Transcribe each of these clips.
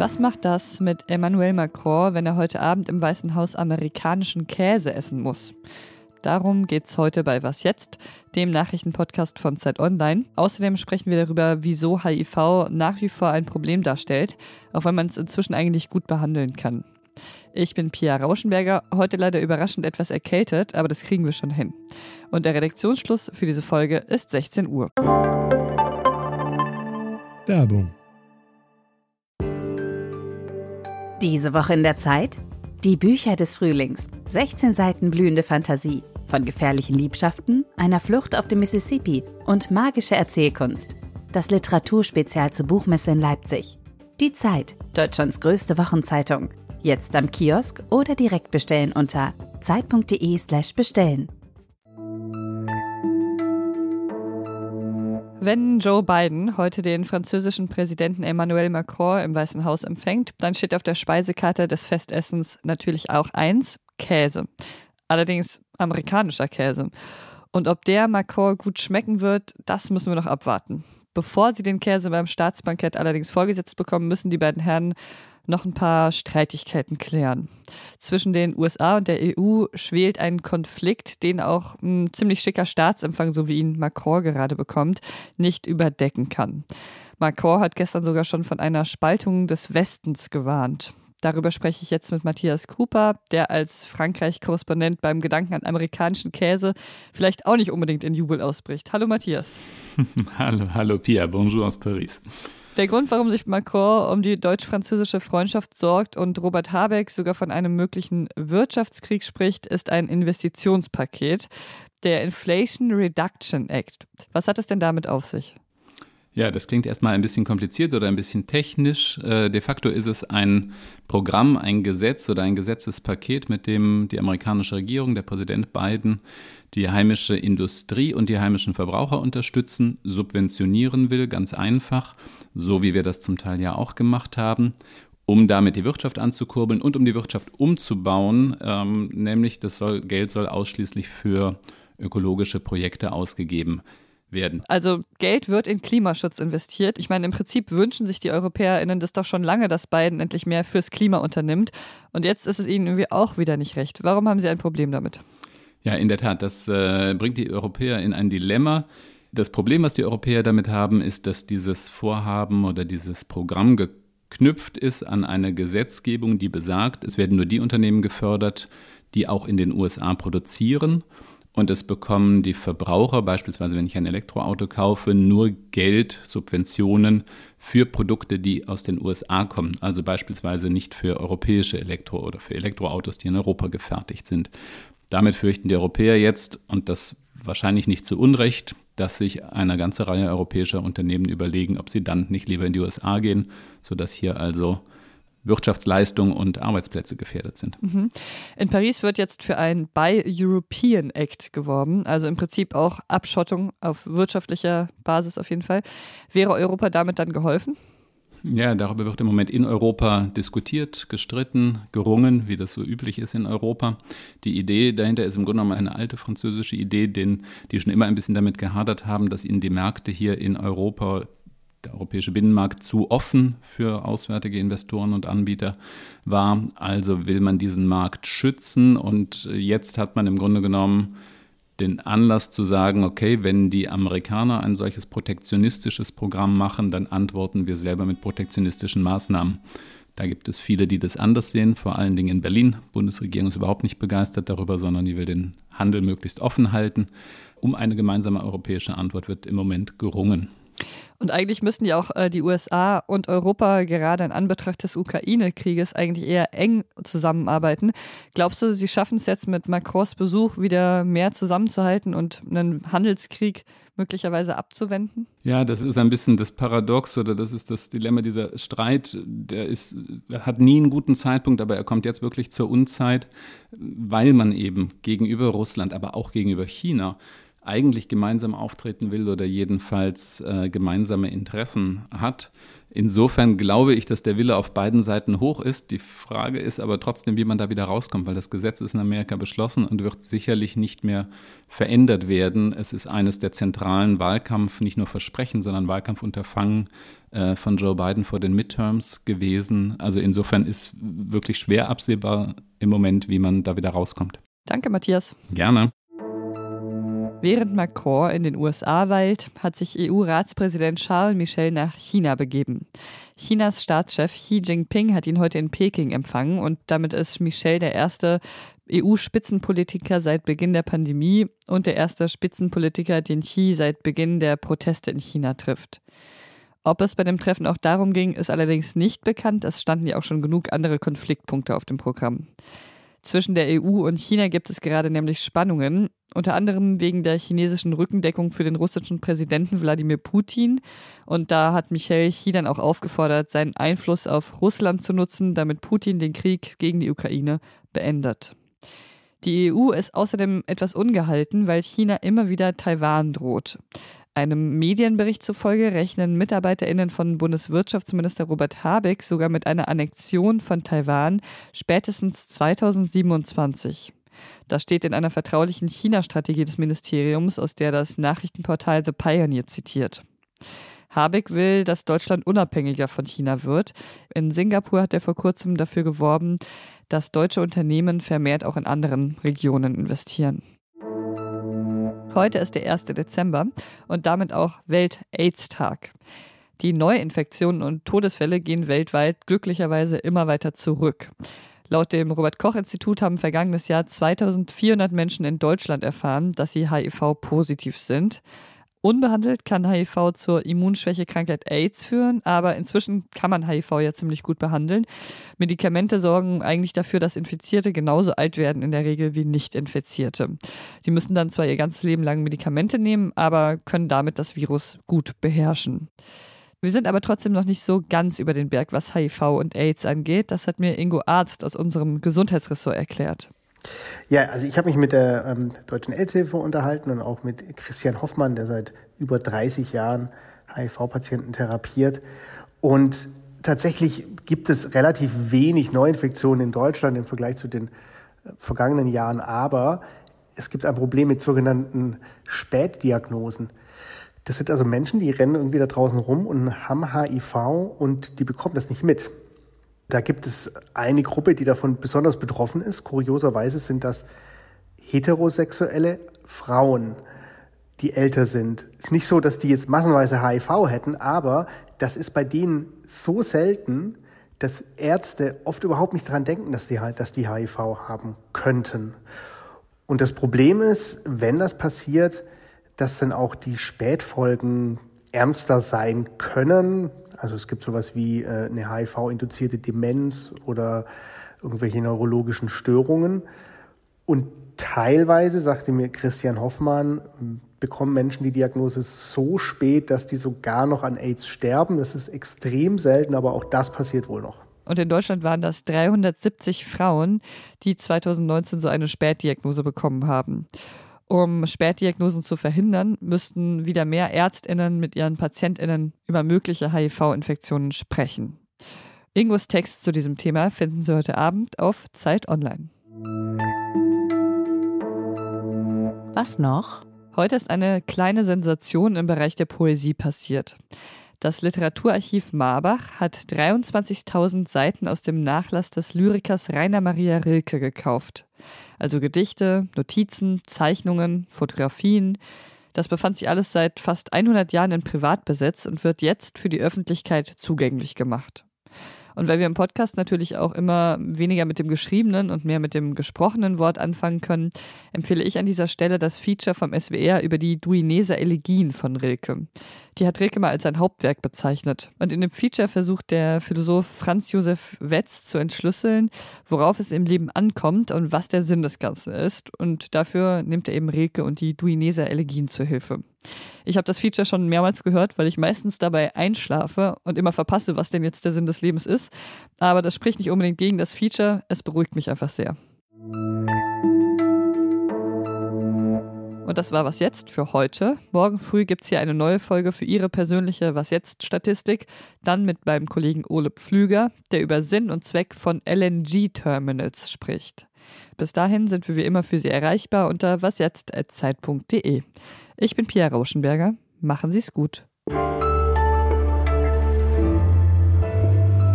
Was macht das mit Emmanuel Macron, wenn er heute Abend im Weißen Haus amerikanischen Käse essen muss? Darum geht's heute bei Was jetzt, dem Nachrichtenpodcast von Zeit Online. Außerdem sprechen wir darüber, wieso HIV nach wie vor ein Problem darstellt, auch wenn man es inzwischen eigentlich gut behandeln kann. Ich bin Pia Rauschenberger, heute leider überraschend etwas erkältet, aber das kriegen wir schon hin. Und der Redaktionsschluss für diese Folge ist 16 Uhr. Werbung. Diese Woche in der Zeit? Die Bücher des Frühlings. 16 Seiten blühende Fantasie. Von gefährlichen Liebschaften, einer Flucht auf dem Mississippi und magische Erzählkunst. Das Literaturspezial zur Buchmesse in Leipzig. Die Zeit, Deutschlands größte Wochenzeitung. Jetzt am Kiosk oder direkt bestellen unter zeit.de/slash bestellen. Wenn Joe Biden heute den französischen Präsidenten Emmanuel Macron im Weißen Haus empfängt, dann steht auf der Speisekarte des Festessens natürlich auch eins: Käse. Allerdings amerikanischer Käse. Und ob der Macron gut schmecken wird, das müssen wir noch abwarten. Bevor sie den Käse beim Staatsbankett allerdings vorgesetzt bekommen, müssen die beiden Herren noch ein paar Streitigkeiten klären. Zwischen den USA und der EU schwelt ein Konflikt, den auch ein ziemlich schicker Staatsempfang, so wie ihn Macron gerade bekommt, nicht überdecken kann. Macron hat gestern sogar schon von einer Spaltung des Westens gewarnt. Darüber spreche ich jetzt mit Matthias Krupa, der als Frankreich-Korrespondent beim Gedanken an amerikanischen Käse vielleicht auch nicht unbedingt in Jubel ausbricht. Hallo Matthias. hallo, hallo Pia, bonjour aus Paris. Der Grund, warum sich Macron um die deutsch-französische Freundschaft sorgt und Robert Habeck sogar von einem möglichen Wirtschaftskrieg spricht, ist ein Investitionspaket, der Inflation Reduction Act. Was hat es denn damit auf sich? Ja, das klingt erstmal ein bisschen kompliziert oder ein bisschen technisch. Äh, de facto ist es ein Programm, ein Gesetz oder ein Gesetzespaket, mit dem die amerikanische Regierung, der Präsident Biden, die heimische Industrie und die heimischen Verbraucher unterstützen, subventionieren will, ganz einfach, so wie wir das zum Teil ja auch gemacht haben, um damit die Wirtschaft anzukurbeln und um die Wirtschaft umzubauen, ähm, nämlich das soll, Geld soll ausschließlich für ökologische Projekte ausgegeben werden. Also Geld wird in Klimaschutz investiert. Ich meine, im Prinzip wünschen sich die EuropäerInnen das doch schon lange, dass Biden endlich mehr fürs Klima unternimmt. Und jetzt ist es ihnen irgendwie auch wieder nicht recht. Warum haben sie ein Problem damit? Ja, in der Tat, das äh, bringt die Europäer in ein Dilemma. Das Problem, was die Europäer damit haben, ist, dass dieses Vorhaben oder dieses Programm geknüpft ist an eine Gesetzgebung, die besagt, es werden nur die Unternehmen gefördert, die auch in den USA produzieren und es bekommen die Verbraucher, beispielsweise wenn ich ein Elektroauto kaufe, nur Geld, Subventionen für Produkte, die aus den USA kommen. Also beispielsweise nicht für europäische Elektro- oder für Elektroautos, die in Europa gefertigt sind. Damit fürchten die Europäer jetzt, und das wahrscheinlich nicht zu Unrecht, dass sich eine ganze Reihe europäischer Unternehmen überlegen, ob sie dann nicht lieber in die USA gehen, sodass hier also Wirtschaftsleistung und Arbeitsplätze gefährdet sind. Mhm. In Paris wird jetzt für ein Buy European Act geworben, also im Prinzip auch Abschottung auf wirtschaftlicher Basis auf jeden Fall. Wäre Europa damit dann geholfen? Ja, darüber wird im Moment in Europa diskutiert, gestritten, gerungen, wie das so üblich ist in Europa. Die Idee dahinter ist im Grunde genommen eine alte französische Idee, den, die schon immer ein bisschen damit gehadert haben, dass ihnen die Märkte hier in Europa der europäische Binnenmarkt zu offen für auswärtige Investoren und Anbieter war. Also will man diesen Markt schützen und jetzt hat man im Grunde genommen den Anlass zu sagen, okay, wenn die Amerikaner ein solches protektionistisches Programm machen, dann antworten wir selber mit protektionistischen Maßnahmen. Da gibt es viele, die das anders sehen, vor allen Dingen in Berlin. Die Bundesregierung ist überhaupt nicht begeistert darüber, sondern die will den Handel möglichst offen halten. Um eine gemeinsame europäische Antwort wird im Moment gerungen. Und eigentlich müssten ja auch äh, die USA und Europa gerade in Anbetracht des Ukraine-Krieges eigentlich eher eng zusammenarbeiten. Glaubst du, sie schaffen es jetzt mit Macrons Besuch wieder mehr zusammenzuhalten und einen Handelskrieg möglicherweise abzuwenden? Ja, das ist ein bisschen das Paradox oder das ist das Dilemma. Dieser Streit, der ist, hat nie einen guten Zeitpunkt, aber er kommt jetzt wirklich zur Unzeit, weil man eben gegenüber Russland, aber auch gegenüber China eigentlich gemeinsam auftreten will oder jedenfalls äh, gemeinsame Interessen hat. Insofern glaube ich, dass der Wille auf beiden Seiten hoch ist. Die Frage ist aber trotzdem, wie man da wieder rauskommt, weil das Gesetz ist in Amerika beschlossen und wird sicherlich nicht mehr verändert werden. Es ist eines der zentralen Wahlkampf, nicht nur Versprechen, sondern Wahlkampfunterfangen äh, von Joe Biden vor den Midterms gewesen. Also insofern ist wirklich schwer absehbar im Moment, wie man da wieder rauskommt. Danke, Matthias. Gerne. Während Macron in den USA weilt, hat sich EU-Ratspräsident Charles Michel nach China begeben. Chinas Staatschef Xi Jinping hat ihn heute in Peking empfangen und damit ist Michel der erste EU-Spitzenpolitiker seit Beginn der Pandemie und der erste Spitzenpolitiker, den Xi seit Beginn der Proteste in China trifft. Ob es bei dem Treffen auch darum ging, ist allerdings nicht bekannt. Es standen ja auch schon genug andere Konfliktpunkte auf dem Programm. Zwischen der EU und China gibt es gerade nämlich Spannungen, unter anderem wegen der chinesischen Rückendeckung für den russischen Präsidenten Wladimir Putin. Und da hat Michael Xi dann auch aufgefordert, seinen Einfluss auf Russland zu nutzen, damit Putin den Krieg gegen die Ukraine beendet. Die EU ist außerdem etwas ungehalten, weil China immer wieder Taiwan droht. Einem Medienbericht zufolge rechnen MitarbeiterInnen von Bundeswirtschaftsminister Robert Habeck sogar mit einer Annexion von Taiwan spätestens 2027. Das steht in einer vertraulichen China-Strategie des Ministeriums, aus der das Nachrichtenportal The Pioneer zitiert. Habeck will, dass Deutschland unabhängiger von China wird. In Singapur hat er vor kurzem dafür geworben, dass deutsche Unternehmen vermehrt auch in anderen Regionen investieren. Heute ist der 1. Dezember und damit auch Welt-AIDS-Tag. Die Neuinfektionen und Todesfälle gehen weltweit glücklicherweise immer weiter zurück. Laut dem Robert Koch Institut haben vergangenes Jahr 2400 Menschen in Deutschland erfahren, dass sie HIV-positiv sind. Unbehandelt kann HIV zur Immunschwächekrankheit AIDS führen, aber inzwischen kann man HIV ja ziemlich gut behandeln. Medikamente sorgen eigentlich dafür, dass Infizierte genauso alt werden in der Regel wie Nicht-Infizierte. Sie müssen dann zwar ihr ganzes Leben lang Medikamente nehmen, aber können damit das Virus gut beherrschen. Wir sind aber trotzdem noch nicht so ganz über den Berg, was HIV und AIDS angeht. Das hat mir Ingo Arzt aus unserem Gesundheitsressort erklärt. Ja, also ich habe mich mit der ähm, Deutschen AIDS-Hilfe unterhalten und auch mit Christian Hoffmann, der seit über 30 Jahren HIV-Patienten therapiert. Und tatsächlich gibt es relativ wenig Neuinfektionen in Deutschland im Vergleich zu den äh, vergangenen Jahren, aber es gibt ein Problem mit sogenannten Spätdiagnosen. Das sind also Menschen, die rennen irgendwie da draußen rum und haben HIV und die bekommen das nicht mit. Da gibt es eine Gruppe, die davon besonders betroffen ist. Kurioserweise sind das heterosexuelle Frauen, die älter sind. Es ist nicht so, dass die jetzt massenweise HIV hätten, aber das ist bei denen so selten, dass Ärzte oft überhaupt nicht dran denken, dass die, dass die HIV haben könnten. Und das Problem ist, wenn das passiert, dass dann auch die Spätfolgen ernster sein können. Also es gibt sowas wie äh, eine HIV-induzierte Demenz oder irgendwelche neurologischen Störungen. Und teilweise, sagte mir Christian Hoffmann, bekommen Menschen die Diagnose so spät, dass die sogar noch an AIDS sterben. Das ist extrem selten, aber auch das passiert wohl noch. Und in Deutschland waren das 370 Frauen, die 2019 so eine Spätdiagnose bekommen haben. Um Spätdiagnosen zu verhindern, müssten wieder mehr Ärztinnen mit ihren Patientinnen über mögliche HIV-Infektionen sprechen. Ingos Text zu diesem Thema finden Sie heute Abend auf Zeit Online. Was noch? Heute ist eine kleine Sensation im Bereich der Poesie passiert. Das Literaturarchiv Marbach hat 23.000 Seiten aus dem Nachlass des Lyrikers Rainer Maria Rilke gekauft. Also Gedichte, Notizen, Zeichnungen, Fotografien. Das befand sich alles seit fast 100 Jahren in Privatbesitz und wird jetzt für die Öffentlichkeit zugänglich gemacht. Und weil wir im Podcast natürlich auch immer weniger mit dem geschriebenen und mehr mit dem gesprochenen Wort anfangen können, empfehle ich an dieser Stelle das Feature vom SWR über die Duineser Elegien von Rilke. Die hat Rilke mal als sein Hauptwerk bezeichnet. Und in dem Feature versucht der Philosoph Franz Josef Wetz zu entschlüsseln, worauf es im Leben ankommt und was der Sinn des Ganzen ist. Und dafür nimmt er eben Rilke und die Duineser Elegien zur Hilfe. Ich habe das Feature schon mehrmals gehört, weil ich meistens dabei einschlafe und immer verpasse, was denn jetzt der Sinn des Lebens ist. Aber das spricht nicht unbedingt gegen das Feature, es beruhigt mich einfach sehr. Und das war Was Jetzt für heute. Morgen früh gibt es hier eine neue Folge für Ihre persönliche Was Jetzt-Statistik. Dann mit meinem Kollegen Ole Pflüger, der über Sinn und Zweck von LNG-Terminals spricht. Bis dahin sind wir wie immer für Sie erreichbar unter wasjetzt.zeit.de. Ich bin Pierre Rauschenberger. Machen Sie es gut.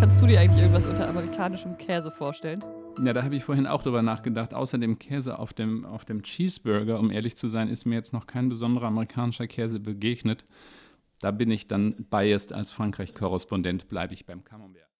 Kannst du dir eigentlich irgendwas unter amerikanischem Käse vorstellen? Ja, da habe ich vorhin auch drüber nachgedacht. Außer dem Käse auf dem, auf dem Cheeseburger, um ehrlich zu sein, ist mir jetzt noch kein besonderer amerikanischer Käse begegnet. Da bin ich dann biased als Frankreich-Korrespondent, bleibe ich beim Camembert.